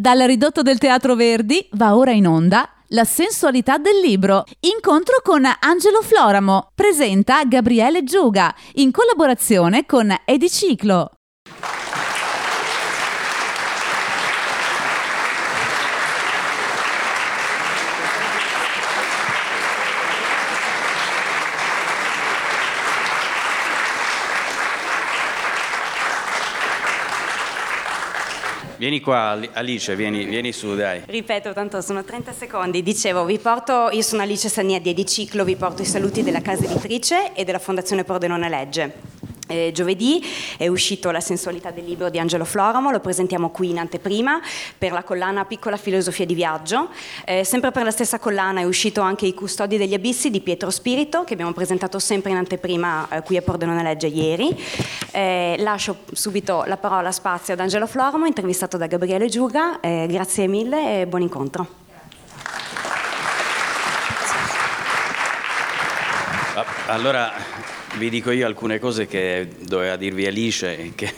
Dal ridotto del Teatro Verdi va ora in onda La sensualità del libro. Incontro con Angelo Floramo. Presenta Gabriele Giuga in collaborazione con Ediciclo. Vieni qua Alice, vieni, vieni, su dai. Ripeto, tanto sono 30 secondi. Dicevo, vi porto, io sono Alice Sania di Ediciclo, vi porto i saluti della casa editrice e della Fondazione Pordenone Legge. Eh, giovedì è uscito La sensualità del libro di Angelo Floramo, lo presentiamo qui in anteprima per la collana Piccola filosofia di viaggio. Eh, sempre per la stessa collana è uscito anche I custodi degli abissi di Pietro Spirito, che abbiamo presentato sempre in anteprima eh, qui a Pordenone Legge ieri. Eh, lascio subito la parola spazio ad Angelo Floramo, intervistato da Gabriele Giuga. Eh, grazie mille e buon incontro. Allora vi dico io alcune cose che doveva dirvi Alice, che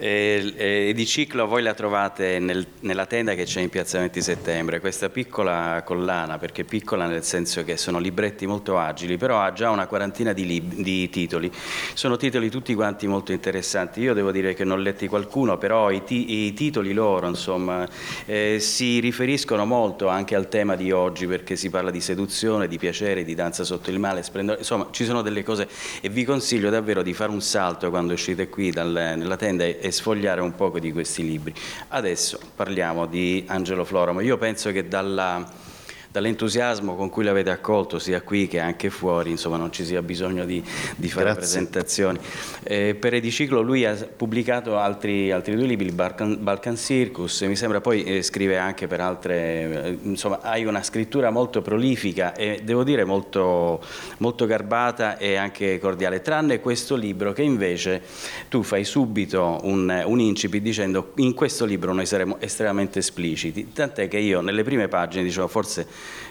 e, e, di ciclo voi la trovate nel, nella tenda che c'è in piazza 20 settembre, questa piccola collana, perché piccola nel senso che sono libretti molto agili, però ha già una quarantina di, lib- di titoli. Sono titoli tutti quanti molto interessanti. Io devo dire che non ho letti qualcuno, però i, ti- i titoli loro insomma, eh, si riferiscono molto anche al tema di oggi, perché si parla di seduzione, di piacere, di danza sotto il male, splendore. insomma ci sono delle cose e vi consiglio davvero di fare un salto quando uscite qui dal, nella tenda e, sfogliare un poco di questi libri. Adesso parliamo di Angelo Floramo. Io penso che dalla dall'entusiasmo con cui l'avete accolto sia qui che anche fuori, insomma non ci sia bisogno di, di fare Grazie. presentazioni. Eh, per Ediciclo lui ha pubblicato altri, altri due libri, il Balkan, Balkan Circus, mi sembra poi eh, scrive anche per altre, eh, insomma hai una scrittura molto prolifica e devo dire molto, molto garbata e anche cordiale, tranne questo libro che invece tu fai subito un, un incipit dicendo in questo libro noi saremo estremamente espliciti, tant'è che io nelle prime pagine dicevo forse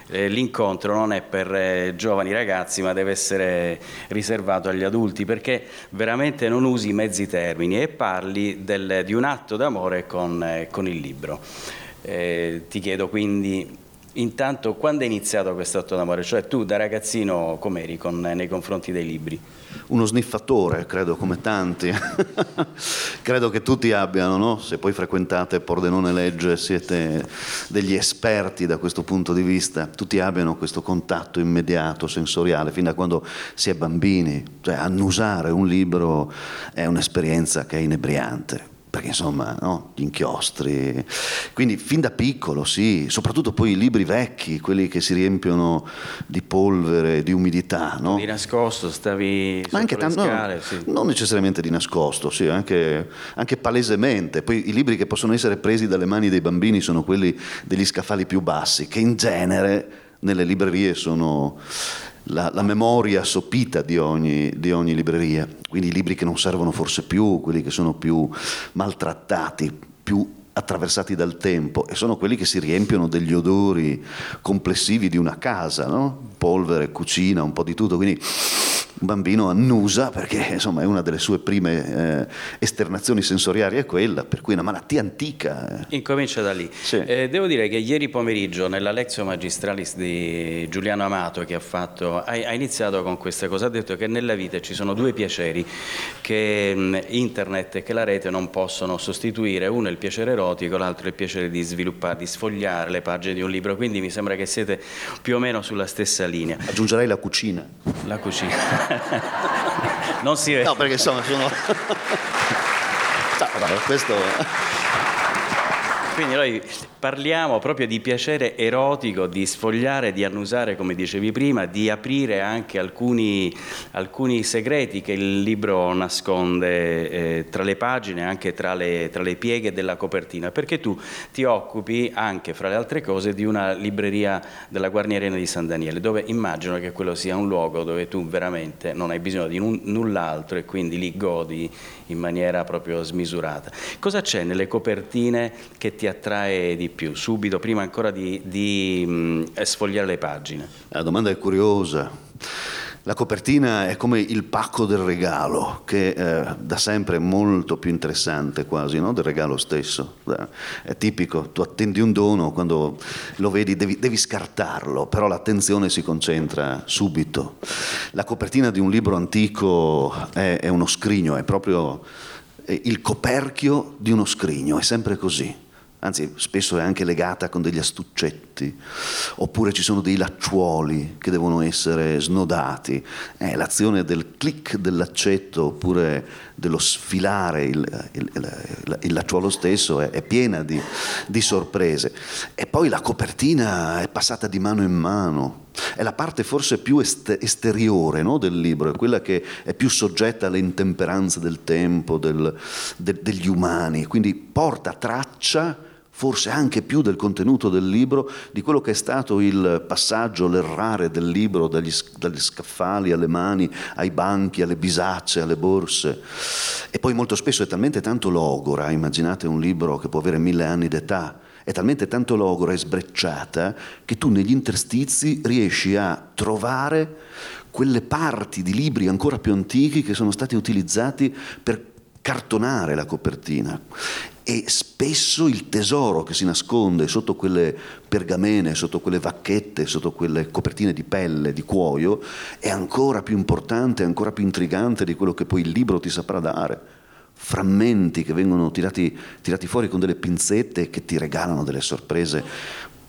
l'incontro non è per eh, giovani ragazzi ma deve essere riservato agli adulti perché veramente non usi mezzi termini e parli del, di un atto d'amore con, eh, con il libro. Eh, ti chiedo quindi intanto quando è iniziato questo atto d'amore? Cioè tu da ragazzino com'eri con, nei confronti dei libri? Uno sniffatore, credo come tanti. credo che tutti abbiano, no? se poi frequentate Pordenone Legge siete degli esperti da questo punto di vista, tutti abbiano questo contatto immediato, sensoriale, fin da quando si è bambini. Cioè annusare un libro è un'esperienza che è inebriante perché insomma, no? gli inchiostri. Quindi fin da piccolo, sì, soprattutto poi i libri vecchi, quelli che si riempiono di polvere, di umidità. No? Di nascosto, stavi Ma anche tanto, scale, sì. Non necessariamente di nascosto, sì, anche, anche, palesemente. Poi i libri che possono essere presi dalle mani dei bambini sono quelli degli scaffali più bassi, che in genere nelle librerie sono la, la memoria sopita di ogni, di ogni libreria, quindi i libri che non servono forse più, quelli che sono più maltrattati, più attraversati dal tempo e sono quelli che si riempiono degli odori complessivi di una casa, no? polvere, cucina, un po' di tutto, quindi un bambino annusa perché insomma è una delle sue prime eh, esternazioni sensoriali è quella, per cui è una malattia antica. Eh. Incomincia da lì. Sì. Eh, devo dire che ieri pomeriggio nella Lexio Magistralis di Giuliano Amato che ha fatto, ha, ha, iniziato con questa cosa, ha detto che nella vita ci sono due piaceri che mh, mm, internet e che la rete non possono sostituire, uno è il piacere erotico, l'altro è il piacere di sviluppare, di sfogliare le pagine di un libro, quindi mi sembra che siete più o meno sulla stessa linea. Aggiungerei la cucina. La cucina. non si vede. No, perché insomma sono... no, questo... Quindi noi Parliamo proprio di piacere erotico, di sfogliare, di annusare, come dicevi prima, di aprire anche alcuni, alcuni segreti che il libro nasconde eh, tra le pagine, anche tra le, tra le, pieghe della copertina, perché tu ti occupi anche, fra le altre cose, di una libreria della Guarnierena di San Daniele, dove immagino che quello sia un luogo dove tu veramente non hai bisogno di n- null'altro e quindi lì godi in maniera proprio smisurata. Cosa c'è nelle copertine che ti attrae di più, subito, prima ancora di, di mh, sfogliare le pagine? La domanda è curiosa. La copertina è come il pacco del regalo, che eh, da sempre è molto più interessante quasi no? del regalo stesso. È tipico, tu attendi un dono, quando lo vedi devi, devi scartarlo, però l'attenzione si concentra subito. La copertina di un libro antico è, è uno scrigno, è proprio il coperchio di uno scrigno, è sempre così anzi spesso è anche legata con degli astuccetti, oppure ci sono dei lacciuoli che devono essere snodati. Eh, l'azione del click del laccetto oppure dello sfilare il, il, il, il lacciuolo stesso è, è piena di, di, sorprese. E poi la copertina è passata di mano in mano. È la parte forse più esteriore no, del libro, è quella che è più soggetta alle intemperanze del tempo, del, de, degli umani, quindi porta traccia forse anche più del contenuto del libro, di quello che è stato il passaggio, l'errare del libro dagli, dagli scaffali alle mani, ai banchi, alle bisacce, alle borse. E poi molto spesso è talmente tanto logora, immaginate un libro che può avere mille anni d'età, è talmente tanto logora e sbrecciata che tu negli interstizi riesci a trovare quelle parti di libri ancora più antichi che sono stati utilizzati per cartonare la copertina e spesso il tesoro che si nasconde sotto quelle pergamene, sotto quelle vacchette, sotto quelle copertine di pelle, di cuoio, è ancora più importante, ancora più intrigante di quello che poi il libro ti saprà dare. Frammenti che vengono tirati, tirati fuori con delle pinzette che ti regalano delle sorprese.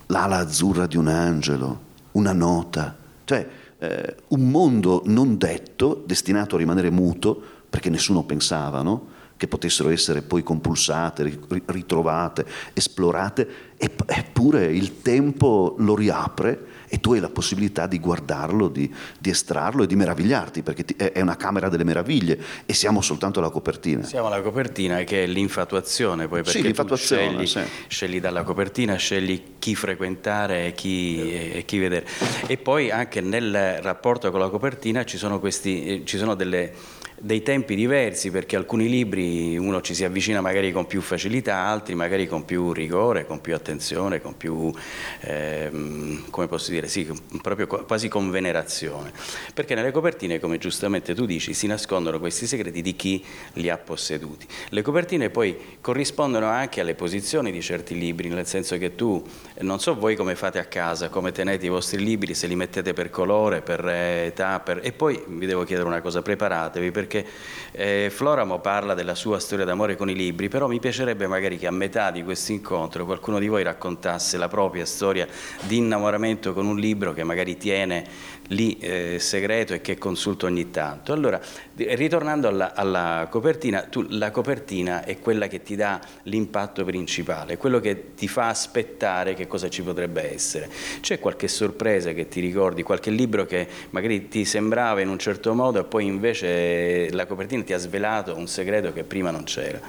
L'ala azzurra di un angelo, una nota, cioè eh, un mondo non detto, destinato a rimanere muto, perché nessuno pensava, no? che potessero essere poi compulsate, ritrovate, esplorate, eppure il tempo lo riapre e tu hai la possibilità di guardarlo, di, di estrarlo e di meravigliarti, perché ti, è una camera delle meraviglie e siamo soltanto alla copertina. Siamo alla copertina che è l'infatuazione, poi perché sì, l'infatuazione, scegli, sì. scegli, dalla copertina, scegli chi frequentare e chi, e chi, vedere. E poi anche nel rapporto con la copertina ci sono, questi, ci sono delle dei tempi diversi perché alcuni libri uno ci si avvicina magari con più facilità, altri magari con più rigore, con più attenzione, con più, ehm, come posso dire, sì, proprio quasi con venerazione. Perché nelle copertine, come giustamente tu dici, si nascondono questi segreti di chi li ha posseduti. Le copertine poi corrispondono anche alle posizioni di certi libri, nel senso che tu, non so voi come fate a casa, come tenete i vostri libri, se li mettete per colore, per età, per... e poi vi devo chiedere una cosa, preparatevi perché perché eh, Floramo parla della sua storia d'amore con i libri, però mi piacerebbe magari che a metà di questo incontro qualcuno di voi raccontasse la propria storia di innamoramento con un libro che magari tiene lì eh, segreto e che consulto ogni tanto. Allora, ritornando alla, alla copertina, tu, la copertina è quella che ti dà l'impatto principale, quello che ti fa aspettare che cosa ci potrebbe essere. C'è qualche sorpresa che ti ricordi, qualche libro che magari ti sembrava in un certo modo e poi invece la copertina ti ha svelato un segreto che prima non c'era?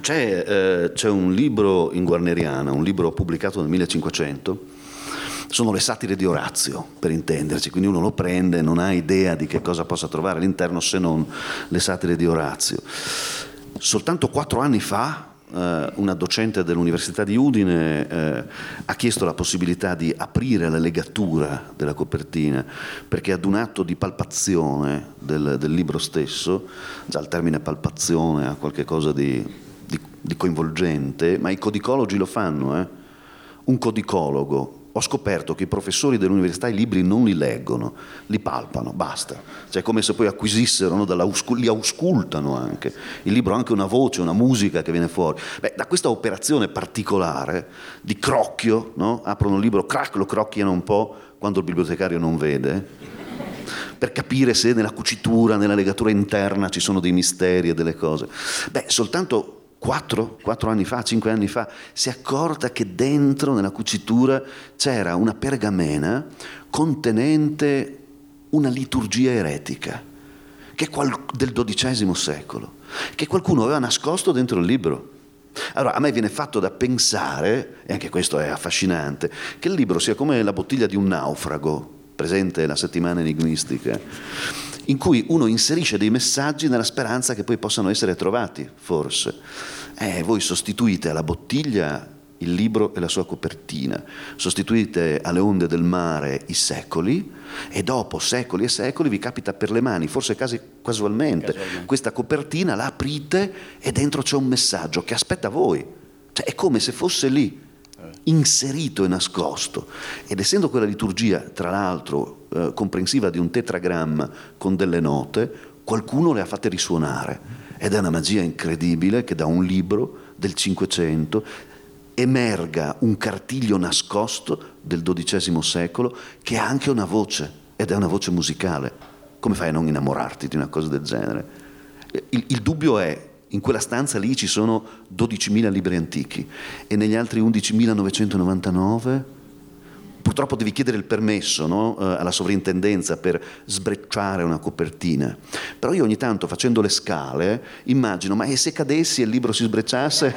C'è, eh, c'è un libro in Guarneriana, un libro pubblicato nel 1500 sono le satire di Orazio, per intenderci, quindi uno lo prende, non ha idea di che cosa possa trovare all'interno se non le satire di Orazio. Soltanto quattro anni fa una docente dell'Università di Udine eh, ha chiesto la possibilità di aprire la legatura della copertina perché ad un atto di palpazione del, del libro stesso, già il termine palpazione ha qualcosa di, di, di coinvolgente, ma i codicologi lo fanno. Eh? Un codicologo ho scoperto che i professori dell'università i libri non li leggono, li palpano, basta. Cioè come se poi acquisissero, no, li auscultano anche. Il libro ha anche una voce, una musica che viene fuori. Beh, da questa operazione particolare di crocchio, no? aprono il libro, crack, lo crocchiano un po' quando il bibliotecario non vede, per capire se nella cucitura, nella legatura interna ci sono dei misteri e delle cose. Beh, soltanto quattro, quattro anni fa, cinque anni fa, si è accorta che dentro, nella cucitura, c'era una pergamena contenente una liturgia eretica che qual- del XII secolo, che qualcuno aveva nascosto dentro il libro. Allora, a me viene fatto da pensare, e anche questo è affascinante, che il libro sia come la bottiglia di un naufrago, presente la settimana enigmistica, in cui uno inserisce dei messaggi nella speranza che poi possano essere trovati, forse. Eh, voi sostituite alla bottiglia il libro e la sua copertina, sostituite alle onde del mare i secoli e dopo secoli e secoli vi capita per le mani, forse quasi casualmente, casualmente. questa copertina la aprite e dentro c'è un messaggio che aspetta voi, cioè è come se fosse lì, inserito e nascosto. Ed essendo quella liturgia, tra l'altro, eh, comprensiva di un tetragramma con delle note, qualcuno le ha fatte risuonare. Ed è una magia incredibile che da un libro del Cinquecento emerga un cartiglio nascosto del XII secolo che ha anche una voce, ed è una voce musicale. Come fai a non innamorarti di una cosa del genere? Il, il dubbio è, in quella stanza lì ci sono 12.000 libri antichi e negli altri 11.999 purtroppo devi chiedere il permesso no? eh, alla sovrintendenza per sbrecciare una copertina. Però io ogni tanto facendo le scale immagino, ma e se cadessi e il libro si sbrecciasse?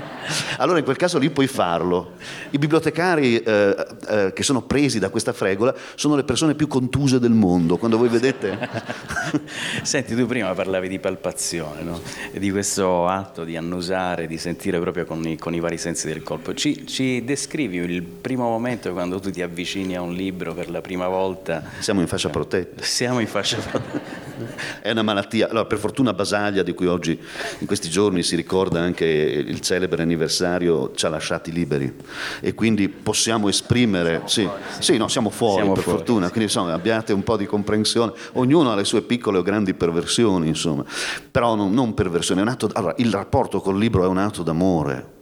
allora in quel caso lì puoi farlo. I bibliotecari eh, eh, che sono presi da questa fregola sono le persone più contuse del mondo. Quando voi vedete... Senti, tu prima parlavi di palpazione, no? di questo atto di annusare, di sentire proprio con i, con i vari sensi del colpo. Ci, ci descrivi il primo momento quando quando tu ti avvicini a un libro per la prima volta. Siamo in fascia protetta. Siamo in fascia protetta. È una malattia. Allora, per fortuna Basaglia, di cui oggi in questi giorni si ricorda anche il celebre anniversario, ci ha lasciati liberi e quindi possiamo esprimere. Sì, sì no, siamo fuori siamo per fuori, fortuna, sì. quindi insomma, abbiate un po' di comprensione. Ognuno ha le sue piccole o grandi perversioni, insomma, però non, non perversioni. Allora, il rapporto col libro è un atto d'amore.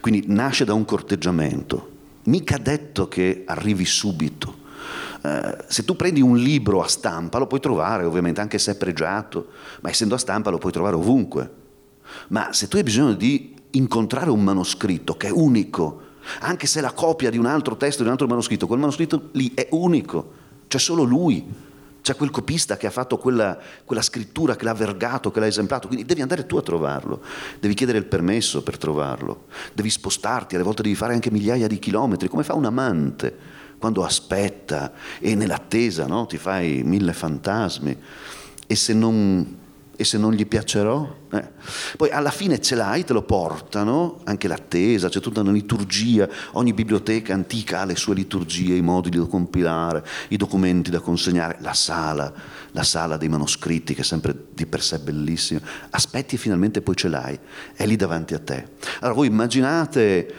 Quindi nasce da un corteggiamento mica detto che arrivi subito. Uh, se tu prendi un libro a stampa lo puoi trovare, ovviamente, anche se è pregiato, ma essendo a stampa lo puoi trovare ovunque. Ma se tu hai bisogno di incontrare un manoscritto che è unico, anche se è la copia di un altro testo, di un altro manoscritto, quel manoscritto lì è unico, c'è solo lui. C'è quel copista che ha fatto quella, quella, scrittura, che l'ha vergato, che l'ha esemplato, quindi devi andare tu a trovarlo, devi chiedere il permesso per trovarlo, devi spostarti, alle volte devi fare anche migliaia di chilometri, come fa un amante quando aspetta e nell'attesa no? ti fai mille fantasmi. E se non e se non gli piacerò? Eh. Poi alla fine ce l'hai, te lo portano, anche l'attesa, c'è tutta una liturgia, ogni biblioteca antica ha le sue liturgie, i modi da compilare, i documenti da consegnare, la sala, la sala dei manoscritti che è sempre di per sé bellissima. Aspetti e finalmente poi ce l'hai, è lì davanti a te. Allora voi immaginate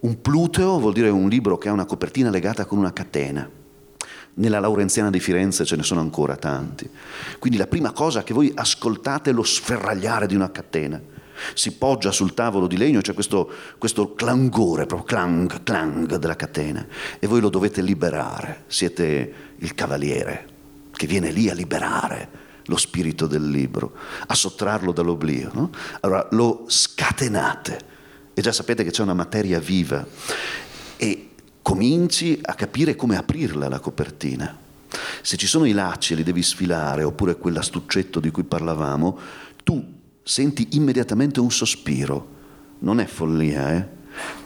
un Pluteo, vuol dire un libro che ha una copertina legata con una catena nella Laurenziana di Firenze ce ne sono ancora tanti. Quindi la prima cosa che voi ascoltate è lo sferragliare di una catena. Si poggia sul tavolo di legno, c'è questo, questo clangore, proprio clang, clang della catena, e voi lo dovete liberare. Siete il cavaliere che viene lì a liberare lo spirito del libro, a sottrarlo dall'oblio. No? Allora lo scatenate e già sapete che c'è una materia viva e cominci a capire come aprirla la copertina. Se ci sono i lacci e li devi sfilare, oppure quell'astuccetto di cui parlavamo, tu senti immediatamente un sospiro. Non è follia, eh?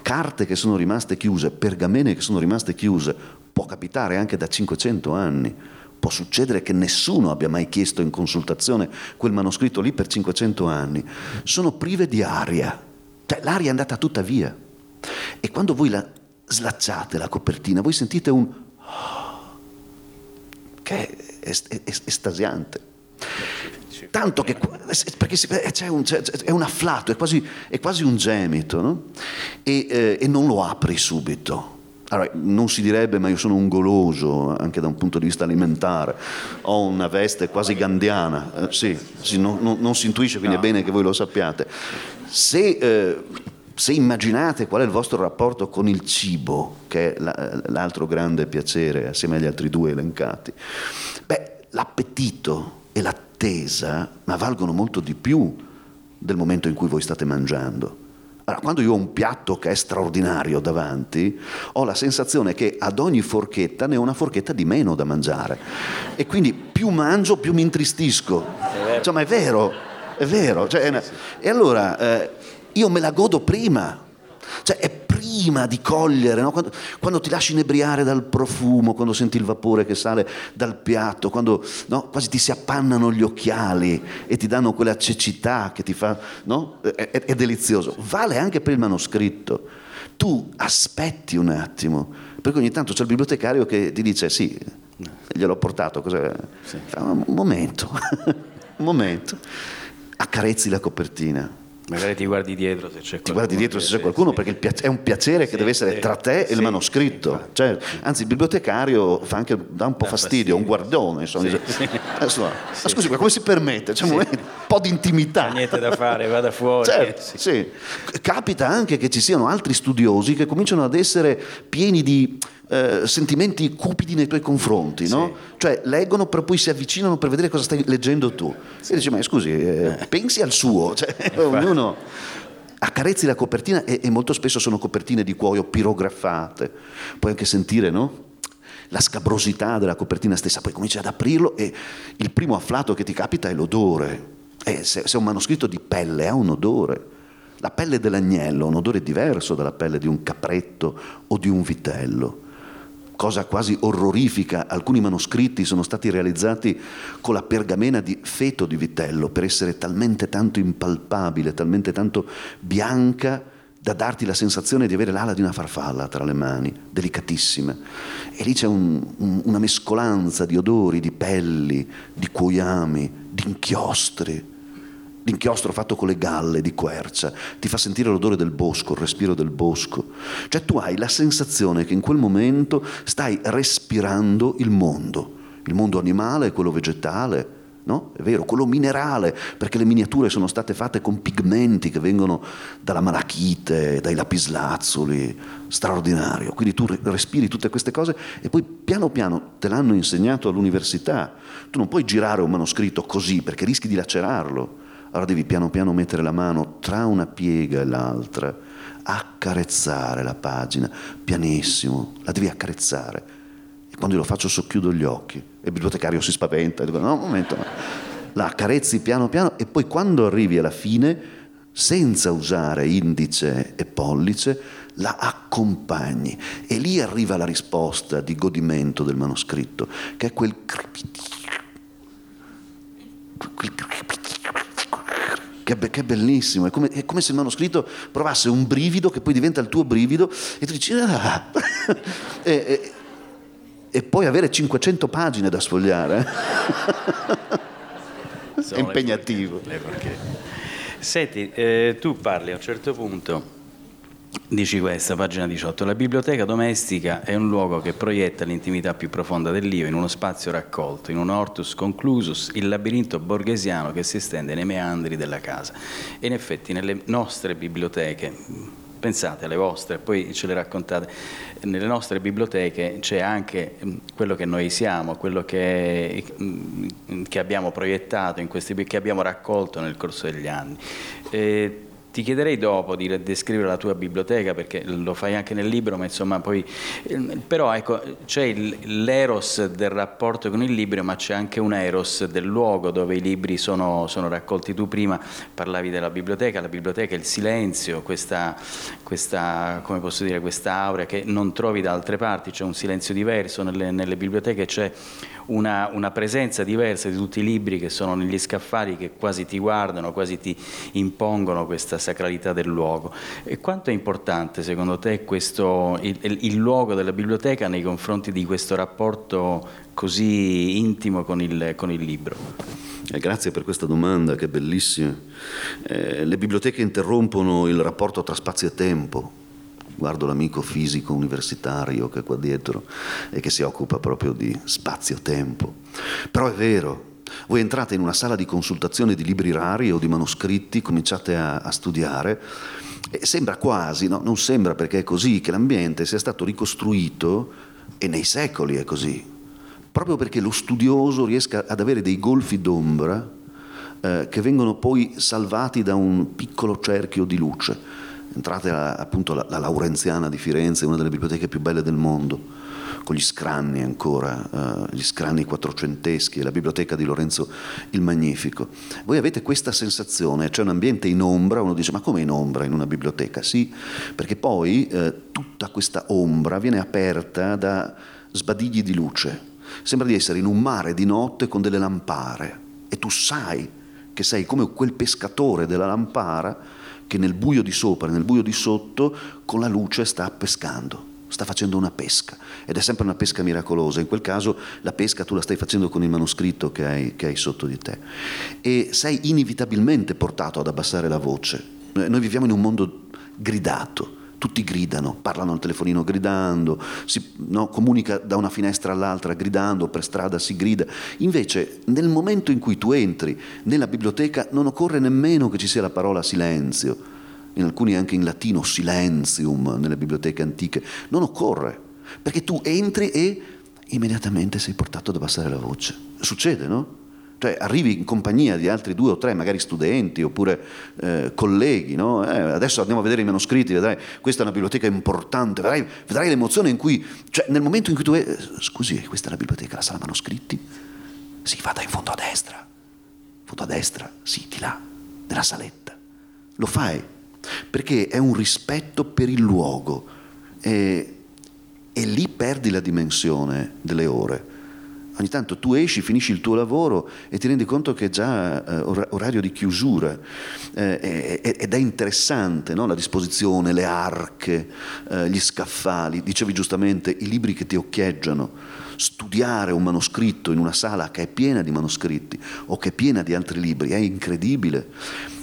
Carte che sono rimaste chiuse, pergamene che sono rimaste chiuse, può capitare anche da 500 anni. Può succedere che nessuno abbia mai chiesto in consultazione quel manoscritto lì per 500 anni. Sono prive di aria. Cioè, l'aria è andata tutta via. E quando voi la slacciate la copertina, voi sentite un che è, estasiante. Tanto che perché c'è un, c'è, è un afflato, è quasi, è quasi un gemito, no? e, eh, e non lo apri subito. Allora, non si direbbe, ma io sono un goloso anche da un punto di vista alimentare, ho una veste quasi gandiana, eh, sì, sì non, non, non, si intuisce, quindi no. è bene che voi lo sappiate. Se eh, se immaginate qual è il vostro rapporto con il cibo, che è l'altro grande piacere assieme agli altri due elencati, beh, l'appetito e l'attesa ma valgono molto di più del momento in cui voi state mangiando. Allora, quando io ho un piatto che è straordinario davanti, ho la sensazione che ad ogni forchetta ne ho una forchetta di meno da mangiare. E quindi più mangio, più mi intristisco. Insomma, è vero, è vero. Cioè, è una... E allora, eh, io me la godo prima. Cioè è prima di cogliere, no? quando, quando, ti lasci inebriare dal profumo, quando senti il vapore che sale dal piatto, quando no? quasi ti si appannano gli occhiali e ti danno quella cecità che ti fa, no? è, è, è delizioso. Vale anche per il manoscritto. tu aspetti un attimo, perché ogni tanto c'è il bibliotecario che ti dice sì, gliel'ho portato, cos'è? Sì. Un momento, un momento, accarezzi la copertina Magari ti guardi dietro se c'è qualcuno. Ti guardi dietro se c'è qualcuno perché è un piacere che deve essere tra te e il manoscritto. Cioè, anzi, il bibliotecario fa anche, dà un po' fastidio, un guardone. Insomma, dice, adesso, ma scusi, ma come si permette? C'è un, un po' di intimità. Non niente da fare, vada fuori. Certo, sì. Capita anche che ci siano altri studiosi che cominciano ad essere pieni di eh, sentimenti cupidi nei tuoi confronti, no? Sì. Cioè leggono per poi si avvicinano per vedere cosa stai leggendo tu. Sì. E dici, ma scusi, eh, eh. pensi al suo, cioè, ognuno accarezzi la copertina e, e, molto spesso sono copertine di cuoio pirografate. Puoi anche sentire, no? La scabrosità della copertina stessa, poi cominci ad aprirlo e il primo afflato che ti capita è l'odore. E se, se è un manoscritto di pelle ha un odore. La pelle dell'agnello ha un odore diverso dalla pelle di un capretto o di un vitello cosa quasi orrorifica, alcuni manoscritti sono stati realizzati con la pergamena di feto di vitello per essere talmente tanto impalpabile, talmente tanto bianca da darti la sensazione di avere l'ala di una farfalla tra le mani, delicatissima. E lì c'è un, un, una mescolanza di odori, di pelli, di cuoiami, di inchiostri l'inchiostro fatto con le galle di quercia, ti fa sentire l'odore del bosco, il respiro del bosco. Cioè tu hai la sensazione che in quel momento stai respirando il mondo, il mondo animale quello vegetale, no? È vero, quello minerale, perché le miniature sono state fatte con pigmenti che vengono dalla malachite, dai lapislazzuli, straordinario. Quindi tu respiri tutte queste cose e poi piano piano te l'hanno insegnato all'università. Tu non puoi girare un manoscritto così perché rischi di lacerarlo allora devi piano piano mettere la mano tra una piega e l'altra, accarezzare la pagina, pianissimo, la devi accarezzare. E quando io lo faccio socchiudo gli occhi e il bibliotecario si spaventa, dico no, un momento, la accarezzi piano piano e poi quando arrivi alla fine, senza usare indice e pollice, la accompagni e lì arriva la risposta di godimento del manoscritto, che è quel crepitio, quel crepitio che, che bellissimo, è come, è come, se il manoscritto provasse un brivido che poi diventa il tuo brivido e tu dici ah! e, e, e, poi avere 500 pagine da sfogliare. è impegnativo. Le le Senti, eh, tu parli a un certo punto Dici questa, pagina 18. La biblioteca domestica è un luogo che proietta l'intimità più profonda dell'io in uno spazio raccolto, in un hortus conclusus, il labirinto borghesiano che si estende nei meandri della casa. E in effetti nelle nostre biblioteche, pensate alle vostre, poi ce le raccontate, nelle nostre biblioteche c'è anche mm, quello che noi siamo, quello che, mm, che abbiamo proiettato, in questi, che abbiamo raccolto nel corso degli anni. E ti chiederei dopo di descrivere la tua biblioteca perché lo fai anche nel libro, ma insomma poi ehm, però ecco, c'è l'eros del rapporto con il libro, ma c'è anche un eros del luogo dove i libri sono, sono raccolti. Tu prima parlavi della biblioteca, la biblioteca è il silenzio, questa, questa come posso dire, questa aura che non trovi da altre parti, c'è un silenzio diverso nelle, nelle biblioteche, c'è una, una, presenza diversa di tutti i libri che sono negli scaffali che quasi ti guardano, quasi ti impongono questa sacralità del luogo. E quanto è importante secondo te questo, il, il luogo della biblioteca nei confronti di questo rapporto così intimo con il, con il libro? Eh, grazie per questa domanda, che è bellissima. Eh, le biblioteche interrompono il rapporto tra spazio e tempo guardo l'amico fisico universitario che è qua dietro e che si occupa proprio di spazio-tempo. Però è vero, voi entrate in una sala di consultazione di libri rari o di manoscritti, cominciate a, a studiare e sembra quasi, no, non sembra perché è così, che l'ambiente sia stato ricostruito e nei secoli è così, proprio perché lo studioso riesca ad avere dei golfi d'ombra eh, che vengono poi salvati da un piccolo cerchio di luce entrate a, appunto la, la Laurenziana di Firenze, una delle biblioteche più belle del mondo, con gli scranni ancora, uh, gli scranni quattrocenteschi, la biblioteca di Lorenzo il Magnifico. Voi avete questa sensazione, c'è un ambiente in ombra, uno dice ma come in ombra in una biblioteca? Sì, perché poi uh, tutta questa ombra viene aperta da sbadigli di luce. Sembra di essere in un mare di notte con delle lampare e tu sai che sei come quel pescatore della lampara che nel buio di sopra e nel buio di sotto con la luce sta pescando, sta facendo una pesca ed è sempre una pesca miracolosa. In quel caso la pesca tu la stai facendo con il manoscritto che hai, che hai sotto di te e sei inevitabilmente portato ad abbassare la voce. Noi viviamo in un mondo gridato tutti gridano, parlano al telefonino gridando, si no, comunica da una finestra all'altra gridando, per strada si grida. Invece nel momento in cui tu entri nella biblioteca non occorre nemmeno che ci sia la parola silenzio, in alcuni anche in latino silenzium nelle biblioteche antiche, non occorre, perché tu entri e immediatamente sei portato ad abbassare la voce. Succede, no? Cioè arrivi in compagnia di altri due o tre, magari studenti oppure eh, colleghi, no? eh, adesso andiamo a vedere i manoscritti, vedrai, questa è una biblioteca importante, vedrai, vedrai l'emozione in cui, cioè nel momento in cui tu, eh, scusi, questa è la biblioteca, la sala manoscritti? Sì, vada in fondo a destra, in fondo a destra, sì, di là, nella saletta. Lo fai perché è un rispetto per il luogo e, e lì perdi la dimensione delle ore Ogni tanto tu esci, finisci il tuo lavoro e ti rendi conto che è già eh, orario di chiusura eh, ed è interessante no? la disposizione, le arche, eh, gli scaffali, dicevi giustamente i libri che ti occhieggiano, studiare un manoscritto in una sala che è piena di manoscritti o che è piena di altri libri è incredibile.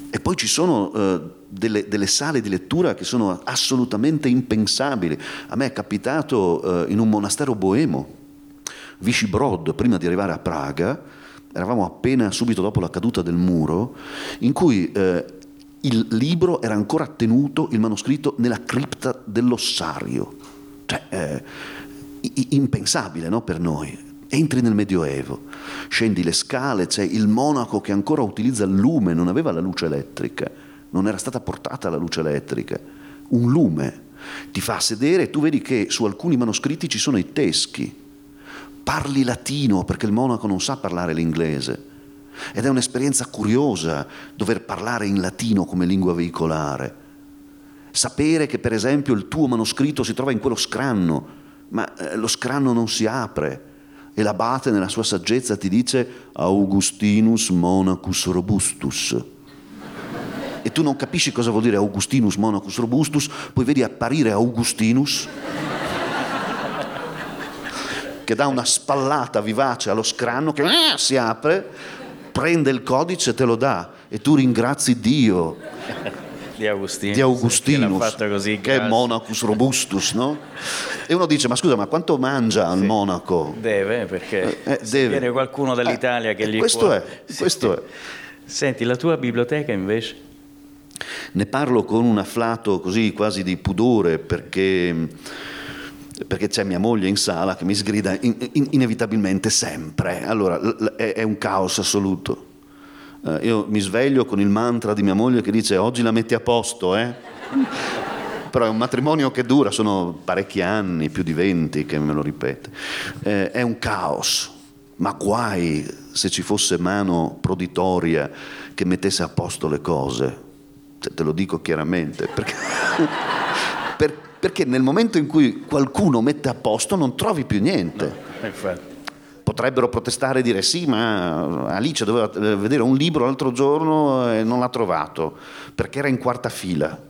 E poi ci sono eh, delle, delle, sale di lettura che sono assolutamente impensabili. A me è capitato eh, in un monastero boemo Brod, prima di arrivare a Praga, eravamo appena subito dopo la caduta del muro, in cui eh, il libro era ancora tenuto, il manoscritto, nella cripta dell'ossario. Cioè, eh, impensabile no, per noi. Entri nel Medioevo, scendi le scale, c'è il monaco che ancora utilizza il lume, non aveva la luce elettrica, non era stata portata la luce elettrica, un lume. Ti fa sedere e tu vedi che su alcuni manoscritti ci sono i teschi, parli latino perché il monaco non sa parlare l'inglese. Ed è un'esperienza curiosa dover parlare in latino come lingua veicolare. Sapere che per esempio il tuo manoscritto si trova in quello scranno, ma eh, lo scranno non si apre. E l'abate nella sua saggezza ti dice Augustinus monacus robustus. E tu non capisci cosa vuol dire Augustinus monacus robustus, poi vedi apparire Augustinus che dà una spallata vivace allo scranno che eh, si apre, prende il codice e te lo dà e tu ringrazi Dio. Di Augustinus, di Augustinus che, così, che è monacus robustus, no? E uno dice, ma scusa, ma quanto mangia il monaco? Deve, perché eh, deve. viene qualcuno dall'Italia eh, che gli questo può... È, questo è. Senti, la tua biblioteca invece? Ne parlo con un afflato così quasi di pudore perché perché c'è mia moglie in sala che mi sgrida in, in, inevitabilmente sempre. Allora è, è un caos assoluto. Uh, io mi sveglio con il mantra di mia moglie che dice oggi la metti a posto, eh? Però è un matrimonio che dura, sono parecchi anni, più di venti che me lo ripete. Eh, è un caos, ma guai se ci fosse mano proditoria che mettesse a posto le cose. Cioè, te lo dico chiaramente, perché, per, perché nel momento in cui qualcuno mette a posto non trovi più niente. No, Potrebbero protestare e dire sì, ma Alice doveva vedere un libro l'altro giorno e non l'ha trovato, perché era in quarta fila.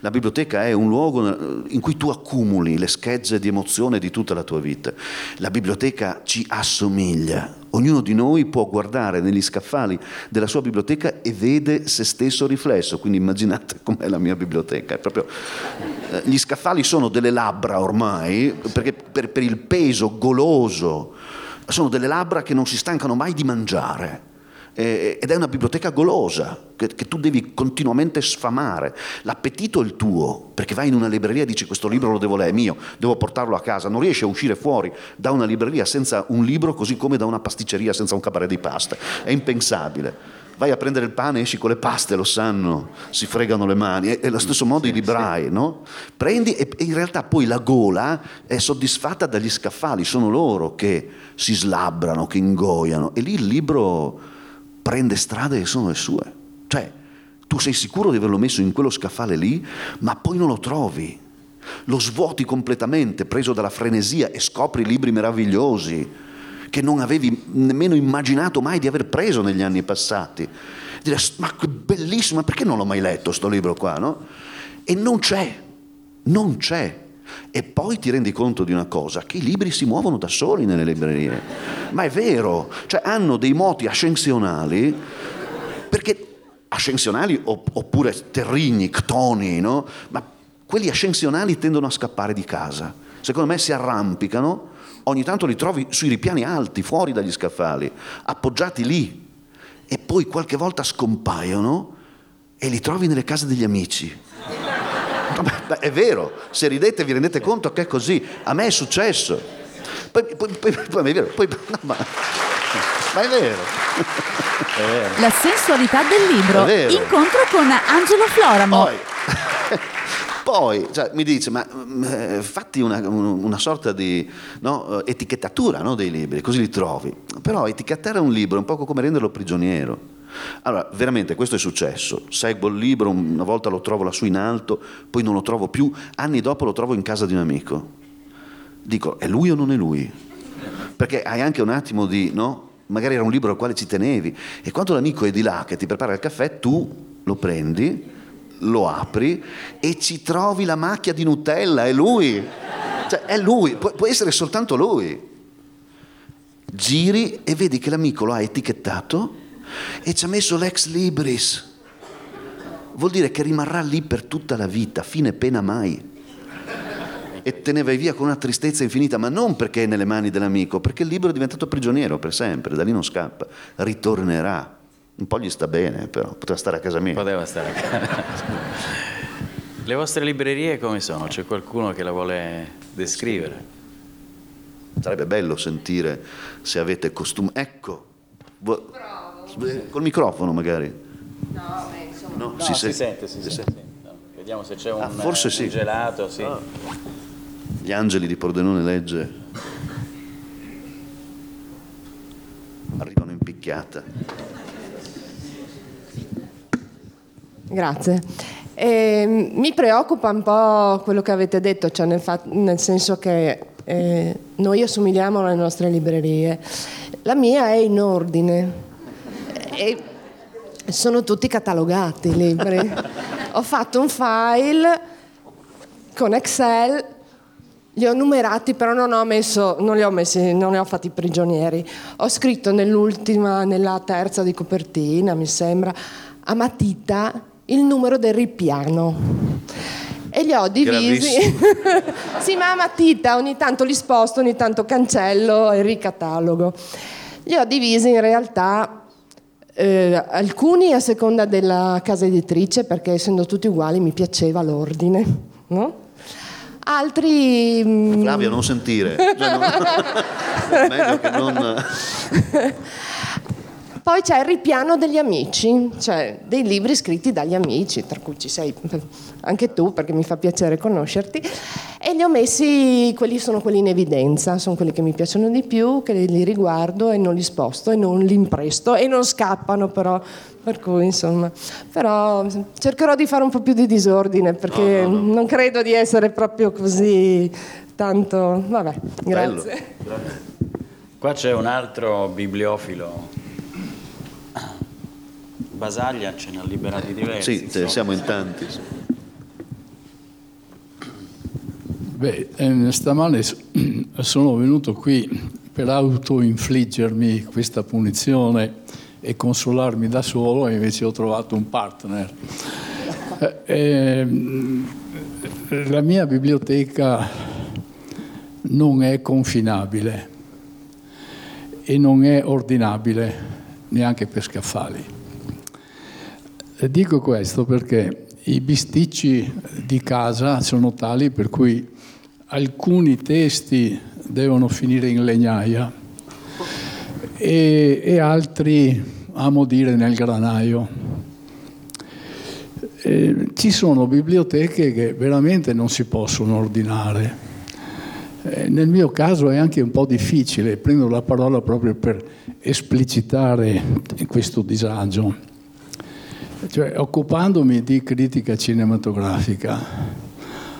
La biblioteca è un luogo in cui tu accumuli le schegge di emozione di tutta la tua vita. La biblioteca ci assomiglia. Ognuno di noi può guardare negli scaffali della sua biblioteca e vede se stesso riflesso. Quindi immaginate com'è la mia biblioteca. Proprio... Eh, gli scaffali sono delle labbra ormai, perché per, per il peso goloso, sono delle labbra che non si stancano mai di mangiare eh, ed è una biblioteca golosa che, che, tu devi continuamente sfamare. L'appetito è il tuo, perché vai in una libreria e dici questo libro lo devo leggere, è mio, devo portarlo a casa, non riesci a uscire fuori da una libreria senza un libro così come da una pasticceria senza un cabaret di pasta, è impensabile. Vai a prendere il pane, esci con le paste, lo sanno, si fregano le mani. È, è lo stesso modo i librai, no? Prendi e, e in realtà poi la gola è soddisfatta dagli scaffali, sono loro che si slabbrano, che ingoiano. E lì il libro prende strade che sono le sue. Cioè, tu sei sicuro di averlo messo in quello scaffale lì, ma poi non lo trovi. Lo svuoti completamente, preso dalla frenesia, e scopri libri meravigliosi che non avevi nemmeno immaginato mai di aver preso negli anni passati. dire, ma che bellissimo, ma perché non l'ho mai letto sto libro qua, no? E non c'è, non c'è. E poi ti rendi conto di una cosa, che i libri si muovono da soli nelle librerie. Ma è vero, cioè hanno dei moti ascensionali, perché ascensionali oppure terrigni, ctoni, no? Ma quelli ascensionali tendono a scappare di casa. Secondo me si arrampicano, ogni tanto li trovi sui ripiani alti, fuori dagli scaffali, appoggiati lì, e poi qualche volta scompaiono e li trovi nelle case degli amici. Beh, è vero, se ridete vi rendete conto che è così. A me è successo. Poi, poi, poi, poi è vero, poi, no, ma, ma è vero. è vero. La sensualità del libro. Incontro con Angelo Floramo. Poi, poi cioè, mi dice, ma eh, fatti una, una, sorta di no, etichettatura no, dei libri, così li trovi. Però etichettare un libro è un po' come renderlo prigioniero. Allora, veramente questo è successo. Seguo il libro, una volta lo trovo lassù in alto, poi non lo trovo più, anni dopo lo trovo in casa di un amico. Dico, è lui o non è lui? Perché hai anche un attimo di, no? Magari era un libro al quale ci tenevi e quando l'amico è di là che ti prepara il caffè, tu lo prendi, lo apri e ci trovi la macchia di Nutella, è lui. Cioè, è lui, può, può essere soltanto lui. Giri e vedi che l'amico lo ha etichettato e ci ha messo l'ex libris. Vuol dire che rimarrà lì per tutta la vita, fine pena mai. E te ne vai via con una tristezza infinita, ma non perché è nelle mani dell'amico, perché il libro è diventato prigioniero per sempre, da lì non scappa, ritornerà. Un po' gli sta bene, però poteva stare a casa mia. Poteva stare a casa. Le vostre librerie come sono? C'è qualcuno che la vuole descrivere? Sarebbe bello sentire se avete costume. Ecco. Col microfono magari. No, beh, insomma. No, no si, si, sente, si, si sente. sente. No, vediamo se c'è un, ah, forse sì. un gelato. Sì. Ah. Gli angeli di Pordenone legge arrivano in picchiata. Grazie. Eh, mi preoccupa un po' quello che avete detto, cioè nel, fa- nel senso che eh, noi assomigliamo alle nostre librerie. La mia è in ordine, e sono tutti catalogati i libri. ho fatto un file con Excel, li ho numerati, però non, ho messo, non li ho messi, non li ho fatti prigionieri. Ho scritto nell'ultima, nella terza di copertina, mi sembra, a matita il numero del ripiano. E li ho divisi. sì, ma a matita, ogni tanto li sposto, ogni tanto cancello e ricatalogo. Li ho divisi in realtà eh, alcuni a seconda della casa editrice, perché essendo tutti uguali mi piaceva l'ordine, no? Altri... Mm, Flavio, non sentire. Cioè, non... meglio che non... Poi c'è il ripiano degli amici, cioè dei libri scritti dagli amici, tra cui ci sei anche tu perché mi fa piacere conoscerti, e li ho messi, quelli sono quelli in evidenza, sono quelli che mi piacciono di più, che li riguardo e non li sposto e non li impresto e non scappano però, per cui insomma, però cercherò di fare un po' più di disordine perché no, no, no. non credo di essere proprio così tanto, vabbè, grazie. Qua c'è un altro bibliofilo Basaglia ce ne ha liberati diversi. Sì, siamo in tanti. Beh, eh, stamane sono venuto qui per autoinfliggermi questa punizione e consolarmi da solo e invece ho trovato un partner. Eh, ehm, la mia biblioteca non è confinabile e non è ordinabile neanche per scaffali. Dico questo perché i bisticci di casa sono tali per cui alcuni testi devono finire in legnaia e, e altri, amo dire, nel granaio. E ci sono biblioteche che veramente non si possono ordinare. E nel mio caso è anche un po' difficile, prendo la parola proprio per esplicitare questo disagio cioè, occupandomi di critica cinematografica,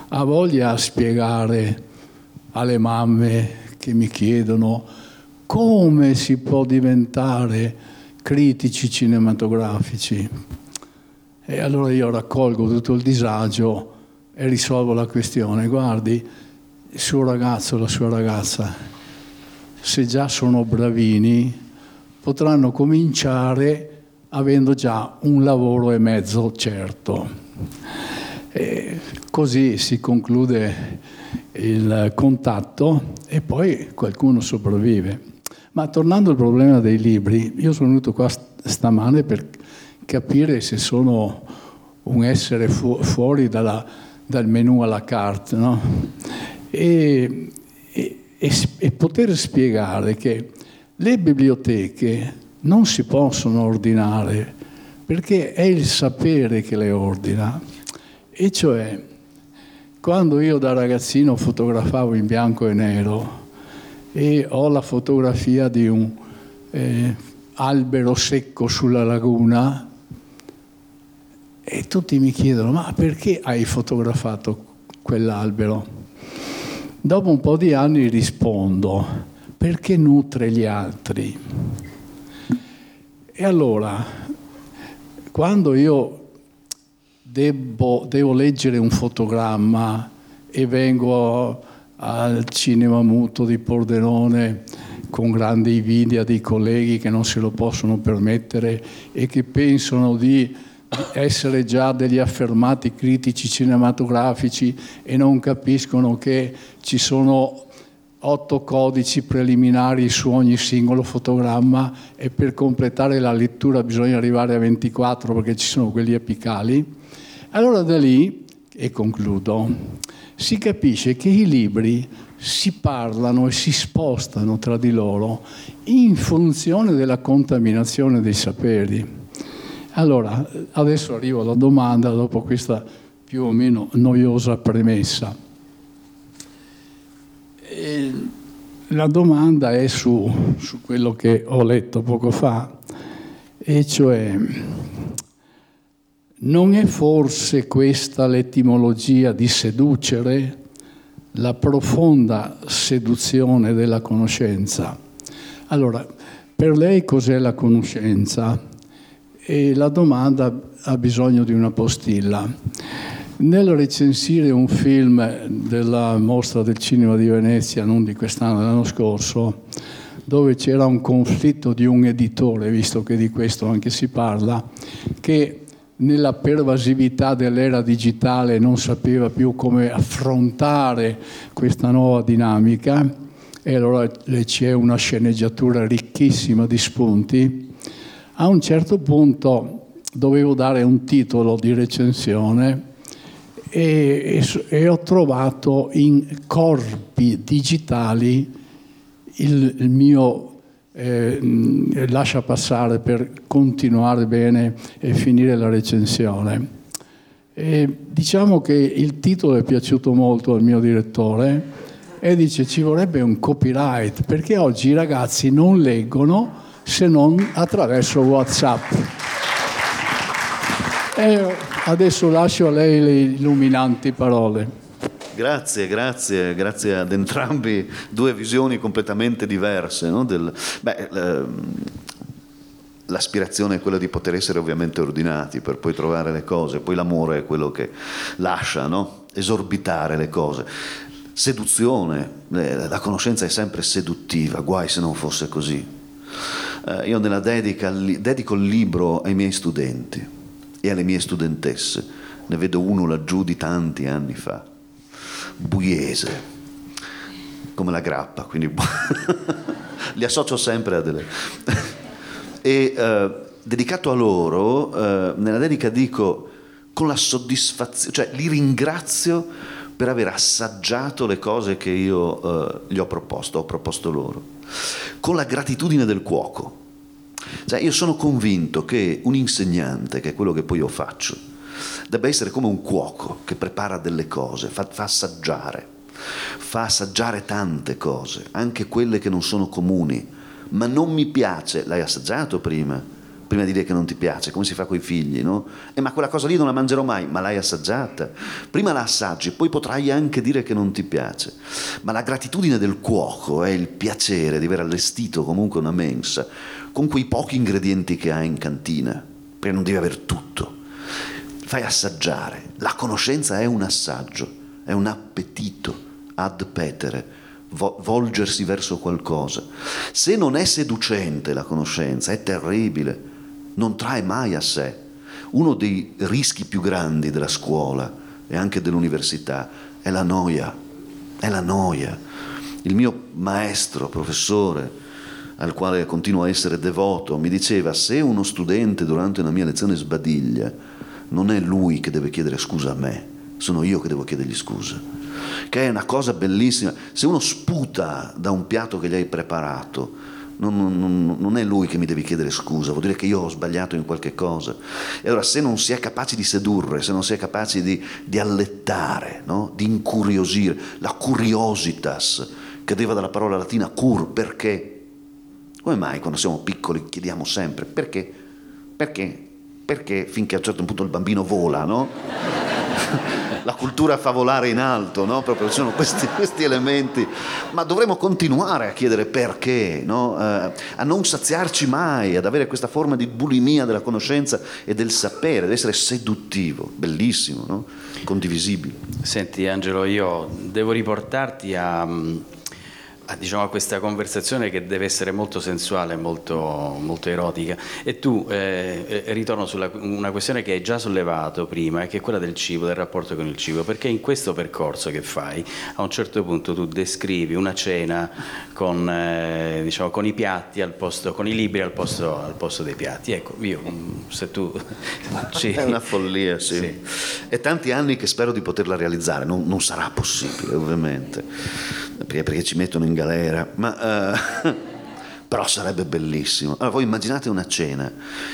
ha voglia a spiegare alle mamme che mi chiedono come si può diventare critici cinematografici. E allora io raccolgo tutto il disagio e risolvo la questione. Guardi, il suo ragazzo la sua ragazza, se già sono bravini, potranno cominciare avendo già un lavoro e mezzo certo. E così si conclude il contatto e poi qualcuno sopravvive. Ma tornando al problema dei libri, io sono venuto qua stamane per capire se sono un essere fu- fuori dalla, dal menu alla carte no? e, e, e poter spiegare che le biblioteche non si possono ordinare perché è il sapere che le ordina. E cioè, quando io da ragazzino fotografavo in bianco e nero, e ho la fotografia di un eh, albero secco sulla laguna e tutti mi chiedono ma perché hai fotografato quell'albero? Dopo un po' di anni rispondo perché nutre gli altri. E allora, quando io devo, devo leggere un fotogramma e vengo al cinema muto di Pordenone con grande invidia dei colleghi che non se lo possono permettere e che pensano di essere già degli affermati critici cinematografici e non capiscono che ci sono otto codici preliminari su ogni singolo fotogramma e per completare la lettura bisogna arrivare a 24 perché ci sono quelli apicali. Allora da lì, e concludo, si capisce che i libri si parlano e si spostano tra di loro in funzione della contaminazione dei saperi. Allora, adesso arrivo alla domanda dopo questa più o meno noiosa premessa. E la domanda è su, su quello che ho letto poco fa, e cioè non è forse questa l'etimologia di seducere, la profonda seduzione della conoscenza? Allora, per lei cos'è la conoscenza? E la domanda ha bisogno di una postilla. Nel recensire un film della mostra del cinema di Venezia, non di quest'anno, dell'anno scorso, dove c'era un conflitto di un editore, visto che di questo anche si parla, che nella pervasività dell'era digitale non sapeva più come affrontare questa nuova dinamica e allora c'è una sceneggiatura ricchissima di spunti. A un certo punto dovevo dare un titolo di recensione e, e, e ho trovato in corpi digitali il, il mio eh, lascia passare per continuare bene e finire la recensione. E diciamo che il titolo è piaciuto molto al mio direttore e dice ci vorrebbe un copyright perché oggi i ragazzi non leggono se non attraverso Whatsapp. E adesso lascio a lei le illuminanti parole. Grazie, grazie, grazie ad entrambi, due visioni completamente diverse. No? Del, beh, l'aspirazione è quella di poter essere ovviamente ordinati per poi trovare le cose, poi l'amore è quello che lascia no? esorbitare le cose. Seduzione, la conoscenza è sempre seduttiva, guai se non fosse così. Eh, io nella dedica dedico il libro ai miei studenti e alle mie studentesse, ne vedo uno laggiù di tanti anni fa buiese, come la grappa, quindi li associo sempre a delle... e eh, dedicato a loro, eh, nella dedica dico con la soddisfazione, cioè li ringrazio per aver assaggiato le cose che io eh, gli ho proposto, ho proposto loro, con la gratitudine del cuoco. Cioè, io sono convinto che un insegnante, che è quello che poi io faccio, debba essere come un cuoco che prepara delle cose, fa, fa assaggiare, fa assaggiare tante cose, anche quelle che non sono comuni, ma non mi piace, l'hai assaggiato prima, prima di dire che non ti piace, come si fa con i figli, no? Eh, ma quella cosa lì non la mangerò mai, ma l'hai assaggiata. Prima la assaggi, poi potrai anche dire che non ti piace. Ma la gratitudine del cuoco è il piacere di aver allestito comunque una mensa con quei pochi ingredienti che ha in cantina, perché non devi avere tutto. Fai assaggiare. La conoscenza è un assaggio, è un appetito ad petere volgersi verso qualcosa. Se non è seducente la conoscenza, è terribile non trae mai a sé. Uno dei rischi più grandi della scuola e anche dell'università è la noia, è la noia. Il mio maestro, professore, al quale continuo a essere devoto, mi diceva se uno studente durante una mia lezione sbadiglia, non è lui che deve chiedere scusa a me, sono io che devo chiedergli scusa. Che è una cosa bellissima. Se uno sputa da un piatto che gli hai preparato, non, non, non, è lui che mi deve chiedere scusa, vuol dire che io ho sbagliato in qualche cosa. E allora se non si è capaci di sedurre, se non si è capaci di, di allettare, no? di incuriosire, la curiositas, che deriva dalla parola latina cur, perché? Come mai quando siamo piccoli chiediamo sempre perché? Perché? Perché finché a un certo punto il bambino vola, no? la cultura favolare in alto, no? Proprio ci sono questi, questi, elementi, ma dovremmo continuare a chiedere perché, no? eh, a non saziarci mai, ad avere questa forma di bulimia della conoscenza e del sapere, deve essere seduttivo, bellissimo, no? condivisibile. Senti Angelo, io devo riportarti a a, diciamo, a questa conversazione che deve essere molto sensuale, molto, molto erotica. E tu eh, eh, ritorno su una questione che hai già sollevato prima, che è quella del cibo, del rapporto con il cibo, perché in questo percorso che fai, a un certo punto tu descrivi una cena con, eh, diciamo, con i piatti al posto, con i libri al posto, al posto dei piatti. Ecco, io, mm, se tu... Ci... È una follia, sì. sì. È tanti anni che spero di poterla realizzare, non, non sarà possibile ovviamente, perché, perché ci mettono in galera, ma uh, però sarebbe bellissimo. Allora, voi immaginate una cena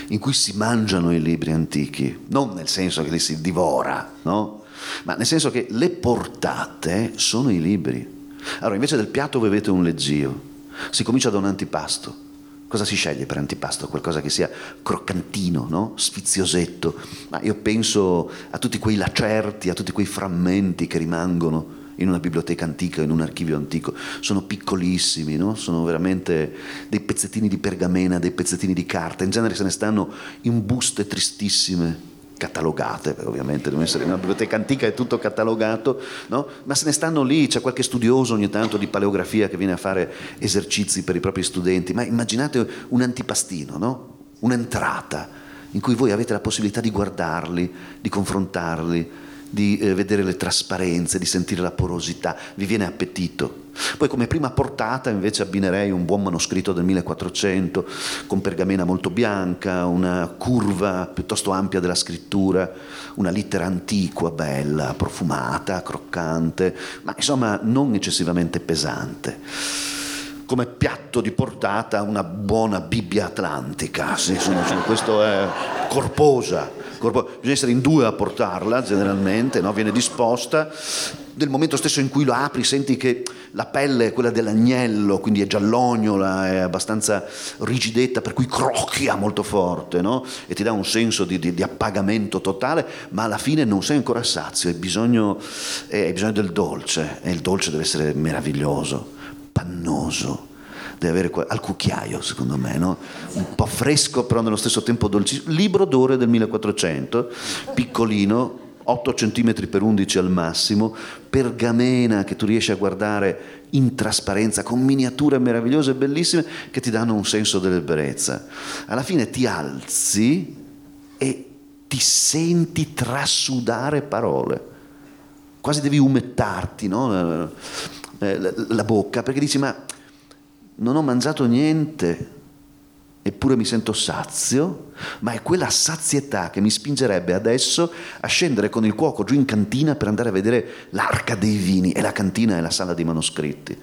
in cui si mangiano i libri antichi, non nel senso che li si divora, no? Ma nel senso che le portate sono i libri. Allora, invece del piatto voi avete un leggio, si comincia da un antipasto. Cosa si sceglie per antipasto? Qualcosa che sia croccantino, no? sfiziosetto. Ma io penso a tutti quei lacerti, a tutti quei frammenti che rimangono in una biblioteca antica, in un archivio antico, sono piccolissimi, no? sono veramente dei pezzettini di pergamena, dei pezzettini di carta, in genere se ne stanno in buste tristissime, catalogate, ovviamente deve essere in una biblioteca antica è tutto catalogato, no? ma se ne stanno lì, c'è qualche studioso ogni tanto di paleografia che viene a fare esercizi per i propri studenti, ma immaginate un antipastino, no? un'entrata in cui voi avete la possibilità di guardarli, di confrontarli, di eh, vedere le trasparenze, di sentire la porosità, vi viene appetito. Poi come prima portata invece abbinerei un buon manoscritto del 1400 con pergamena molto bianca, una curva piuttosto ampia della scrittura, una lettera antiqua, bella, profumata, croccante, ma insomma non eccessivamente pesante. Come piatto di portata una buona Bibbia atlantica, sì, sono, sono, questo è corposa, corposa, bisogna essere in due a portarla generalmente, no? viene disposta, nel momento stesso in cui lo apri senti che la pelle è quella dell'agnello, quindi è giallognola, è abbastanza rigidetta, per cui crocchia molto forte no? e ti dà un senso di, di, di, appagamento totale, ma alla fine non sei ancora sazio, hai bisogno, eh, hai bisogno del dolce e il dolce deve essere meraviglioso pannoso, deve avere al cucchiaio secondo me, no? un po' fresco però nello stesso tempo dolcissimo. Libro d'ore del 1400, piccolino, 8 cm per 11 al massimo, pergamena che tu riesci a guardare in trasparenza, con miniature meravigliose e bellissime che ti danno un senso dell'ebbrezza. Alla fine ti alzi e ti senti trasudare parole, quasi devi umettarti, no? eh, la bocca perché dici ma non ho mangiato niente eppure mi sento sazio, ma è quella sazietà che mi spingerebbe adesso a scendere con il cuoco giù in cantina per andare a vedere l'arca dei vini e la cantina è la sala dei manoscritti.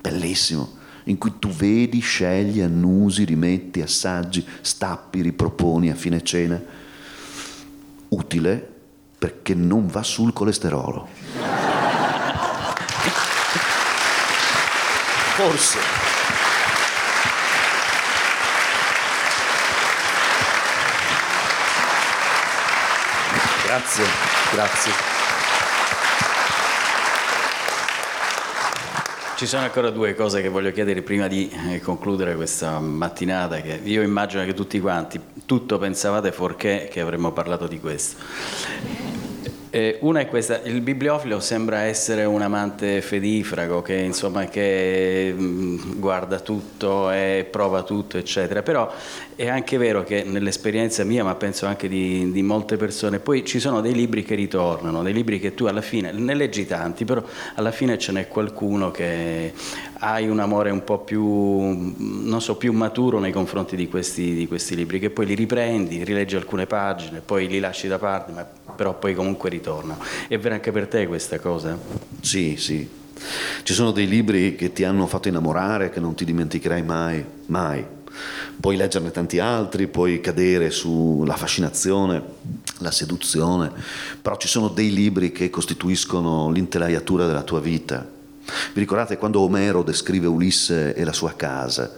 Bellissimo, in cui tu vedi, scegli, annusi, rimetti, assaggi, stappi, riproponi a fine cena. Utile perché non va sul colesterolo. Forse. Grazie, grazie. Ci sono ancora due cose che voglio chiedere prima di eh, concludere questa mattinata, che io immagino che tutti quanti, tutto pensavate fuorché che avremmo parlato di questo. Eh, una è questa, il bibliofilo sembra essere un amante fedifrago che, insomma, che mh, mm, guarda tutto e prova tutto, eccetera, però è anche vero che nell'esperienza mia, ma penso anche di, di, molte persone, poi ci sono dei libri che ritornano, dei libri che tu alla fine, ne leggi tanti, però alla fine ce n'è qualcuno che hai un amore un po' più, non so, più maturo nei confronti di questi, di questi libri, che poi li riprendi, rileggi alcune pagine, poi li lasci da parte, ma però poi comunque ritornano. È vera anche per te questa cosa? Sì, sì. Ci sono dei libri che ti hanno fatto innamorare, che non ti dimenticherai mai, mai. Puoi leggerne tanti altri, puoi cadere sulla fascinazione, la seduzione, però ci sono dei libri che costituiscono l'intelaiatura della tua vita vi ricordate quando Omero descrive Ulisse e la sua casa?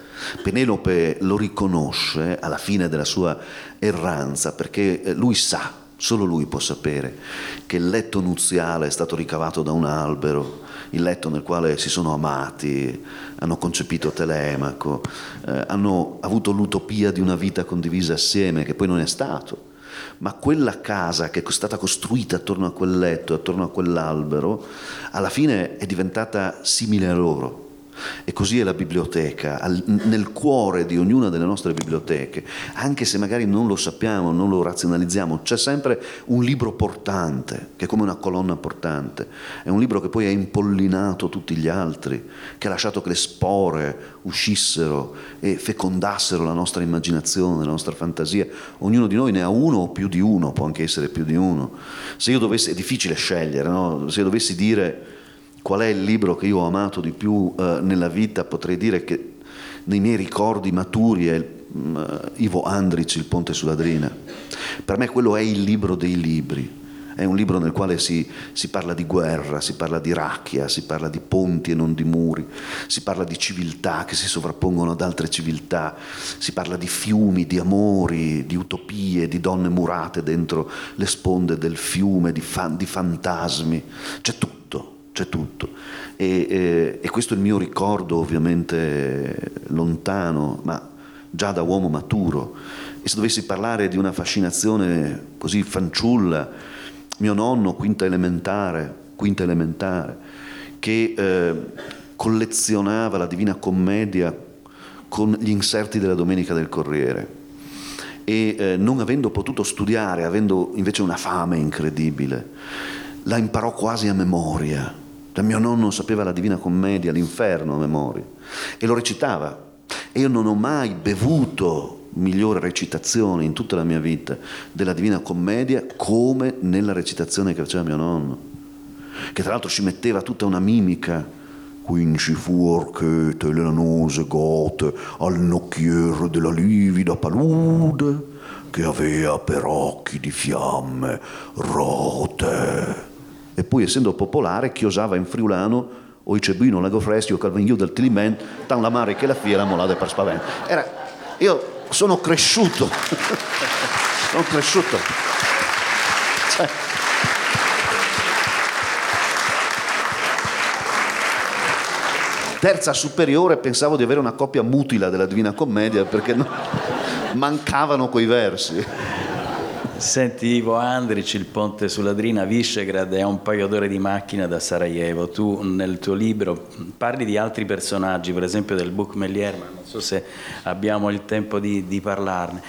Penelope lo riconosce alla fine della sua erranza perché eh, lui sa, solo lui può sapere, che il letto nuziale è stato ricavato da un albero, il letto nel quale si sono amati, hanno concepito Telemaco, eh, hanno avuto l'utopia di una vita condivisa assieme, che poi non è stato ma quella casa che è stata costruita attorno a quel letto, attorno a quell'albero, alla fine è diventata simile a loro. E così è la biblioteca, nel cuore di ognuna delle nostre biblioteche, anche se magari non lo sappiamo, non lo razionalizziamo, c'è sempre un libro portante, che è come una colonna portante, è un libro che poi ha impollinato tutti gli altri, che ha lasciato che le spore uscissero e fecondassero la nostra immaginazione, la nostra fantasia. Ognuno di noi ne ha uno o più di uno, può anche essere più di uno. Se io dovessi, è difficile scegliere, no? se io dovessi dire qual è il libro che io ho amato di più eh, nella vita, potrei dire che nei miei ricordi maturi è uh, Ivo Andric, Il ponte sulla Drina. Per me quello è il libro dei libri. È un libro nel quale si, si, parla di guerra, si parla di racchia, si parla di ponti e non di muri, si parla di civiltà che si sovrappongono ad altre civiltà, si parla di fiumi, di amori, di utopie, di donne murate dentro le sponde del fiume, di, fan, di fantasmi. C'è tutto c'è tutto. E, e, e, questo è il mio ricordo ovviamente lontano, ma già da uomo maturo. E se dovessi parlare di una fascinazione così fanciulla, mio nonno, quinta elementare, quinta elementare che eh, collezionava la Divina Commedia con gli inserti della Domenica del Corriere e eh, non avendo potuto studiare, avendo invece una fame incredibile, la imparò quasi a memoria mio nonno sapeva la Divina Commedia, l'inferno a memoria, e lo recitava. E io non ho mai bevuto migliore recitazione in tutta la mia vita della Divina Commedia come nella recitazione che faceva mio nonno, che tra l'altro ci metteva tutta una mimica. Quinci fu archete le lanose gote al nocchiere della livida palude che aveva per occhi di fiamme rote. E poi, essendo popolare, chi osava in friulano o i cebino lago fresti o calvegno del tiliment, tan la mare che la fiera molade per spavento. Era, io sono cresciuto, sono cresciuto. Cioè, terza superiore pensavo di avere una copia mutila della Divina Commedia perché no, mancavano quei versi. Senti Ivo Andric, il ponte sulla Drina, Visegrad è un paio d'ore di macchina da Sarajevo. Tu nel tuo libro parli di altri personaggi, per esempio del Book Melier, ma non so se abbiamo il tempo di, di parlarne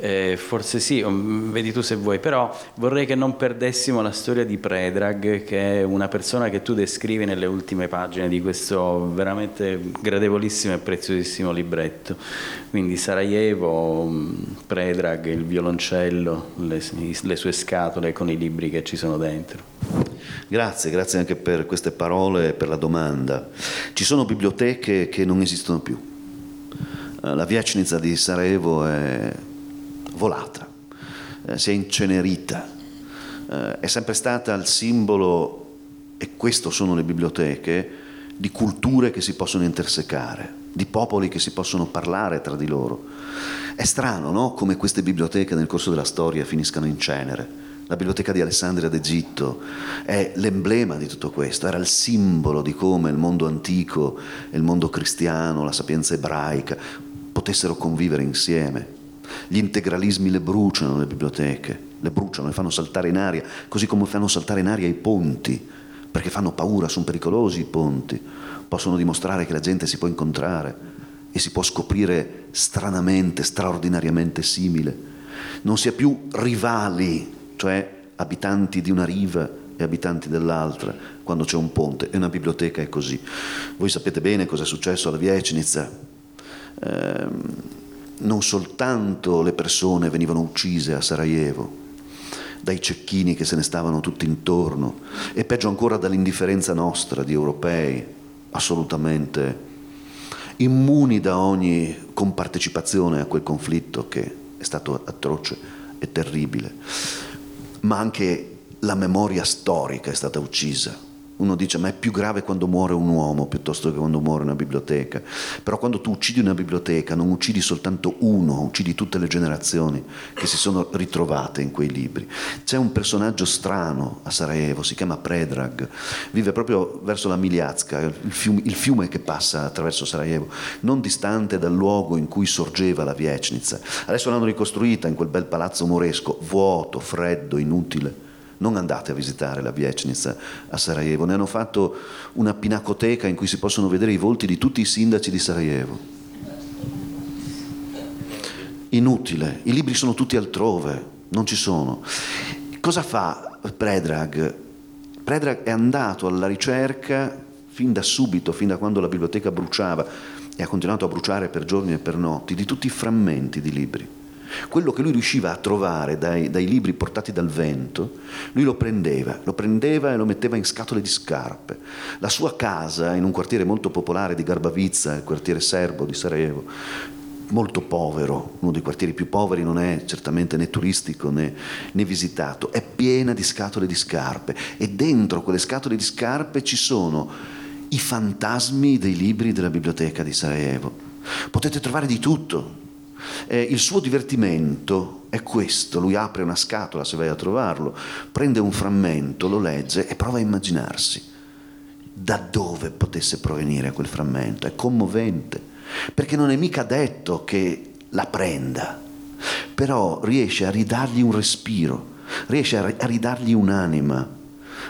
eh, forse sì, um, vedi tu se vuoi, però vorrei che non perdessimo la storia di Predrag, che è una persona che tu descrivi nelle ultime pagine di questo veramente gradevolissimo e preziosissimo libretto. Quindi Sarajevo, um, Predrag, il violoncello, le, le sue scatole con i libri che ci sono dentro. Grazie, grazie anche per queste parole e per la domanda. Ci sono biblioteche che non esistono più. Eh, la Viecnica di Sarajevo è volata, eh, si è incenerita, eh, è sempre stata il simbolo, e questo sono le biblioteche, di culture che si possono intersecare, di popoli che si possono parlare tra di loro. È strano, no? Come queste biblioteche nel corso della storia finiscano in cenere La biblioteca di Alessandria d'Egitto è l'emblema di tutto questo, era il simbolo di come il mondo antico e il mondo cristiano, la sapienza ebraica potessero convivere insieme. Gli integralismi le bruciano le biblioteche, le bruciano, le fanno saltare in aria, così come fanno saltare in aria i ponti, perché fanno paura, sono pericolosi i ponti, possono dimostrare che la gente si può incontrare e si può scoprire stranamente, straordinariamente simile. Non si è più rivali, cioè abitanti di una riva e abitanti dell'altra, quando c'è un ponte, e una biblioteca è così. Voi sapete bene cosa è successo alla Viecnica. Eh, non soltanto le persone venivano uccise a Sarajevo, dai cecchini che se ne stavano tutti intorno, e peggio ancora dall'indifferenza nostra di europei, assolutamente immuni da ogni compartecipazione a quel conflitto che è stato atroce e terribile, ma anche la memoria storica è stata uccisa uno dice ma è più grave quando muore un uomo piuttosto che quando muore una biblioteca. Però quando tu uccidi una biblioteca non uccidi soltanto uno, uccidi tutte le generazioni che si sono ritrovate in quei libri. C'è un personaggio strano a Sarajevo, si chiama Predrag, vive proprio verso la Miliazka, il fiume, il fiume che passa attraverso Sarajevo, non distante dal luogo in cui sorgeva la Viecnica. Adesso l'hanno ricostruita in quel bel palazzo moresco, vuoto, freddo, inutile non andate a visitare la Viecnica a Sarajevo, ne hanno fatto una pinacoteca in cui si possono vedere i volti di tutti i sindaci di Sarajevo. Inutile, i libri sono tutti altrove, non ci sono. Cosa fa Predrag? Predrag è andato alla ricerca fin da subito, fin da quando la biblioteca bruciava e ha continuato a bruciare per giorni e per notti, di tutti i frammenti di libri quello che lui riusciva a trovare dai, dai, libri portati dal vento, lui lo prendeva, lo prendeva e lo metteva in scatole di scarpe. La sua casa, in un quartiere molto popolare di Garbavizza, il quartiere serbo di Sarajevo, molto povero, uno dei quartieri più poveri, non è certamente né turistico né, né, visitato, è piena di scatole di scarpe e dentro quelle scatole di scarpe ci sono i fantasmi dei libri della biblioteca di Sarajevo. Potete trovare di tutto, eh, il suo divertimento è questo, lui apre una scatola se vai a trovarlo, prende un frammento, lo legge e prova a immaginarsi da dove potesse provenire quel frammento. È commovente, perché non è mica detto che la prenda, però riesce a ridargli un respiro, riesce a ridargli un'anima.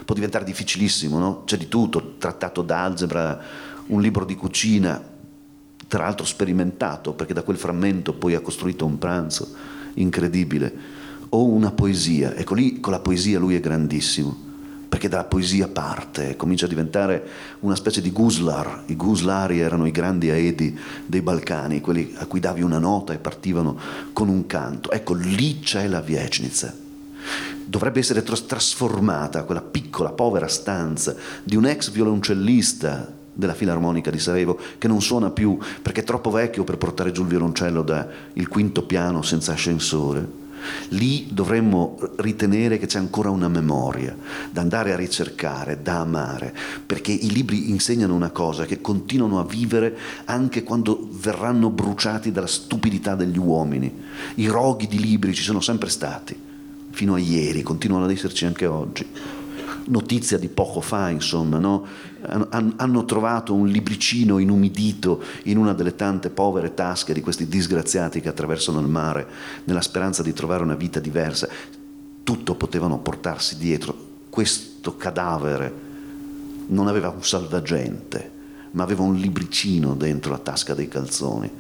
Può diventare difficilissimo, no? C'è di tutto, trattato d'algebra, un libro di cucina, tra l'altro sperimentato, perché da quel frammento poi ha costruito un pranzo incredibile, o una poesia. Ecco lì con la poesia lui è grandissimo, perché dalla poesia parte, comincia a diventare una specie di guslar. I guslari erano i grandi aedi dei Balcani, quelli a cui davi una nota e partivano con un canto. Ecco, lì c'è la Viecnica. Dovrebbe essere trasformata quella piccola, povera stanza di un ex violoncellista della Filarmonica di Sarajevo, che non suona più perché è troppo vecchio per portare giù il violoncello dal quinto piano senza ascensore. Lì dovremmo ritenere che c'è ancora una memoria da andare a ricercare, da amare, perché i libri insegnano una cosa che continuano a vivere anche quando verranno bruciati dalla stupidità degli uomini. I roghi di libri ci sono sempre stati, fino a ieri, continuano ad esserci anche oggi notizia di poco fa, insomma, no? hanno trovato un libricino inumidito in una delle tante povere tasche di questi disgraziati che attraversano il mare nella speranza di trovare una vita diversa. Tutto potevano portarsi dietro. Questo cadavere non aveva un salvagente, ma aveva un libricino dentro la tasca dei calzoni.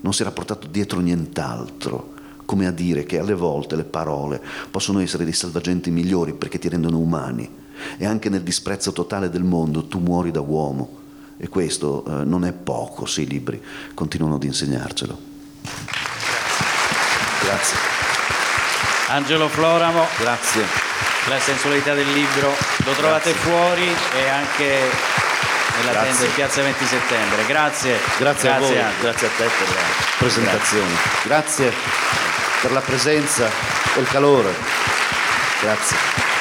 Non si era portato dietro nient'altro come a dire che alle volte le parole possono essere dei salvagenti migliori perché ti rendono umani e anche nel disprezzo totale del mondo tu muori da uomo. E questo eh, non è poco se i libri continuano ad insegnarcelo. Grazie. Angelo Floramo. Grazie. La sensualità del libro lo trovate Grazie. fuori e anche nella Grazie. tenda di Piazza 20 Settembre. Grazie. Grazie, Grazie a voi. Angelo. Grazie a te per la presentazione. Grazie per la presenza e il calore. Grazie.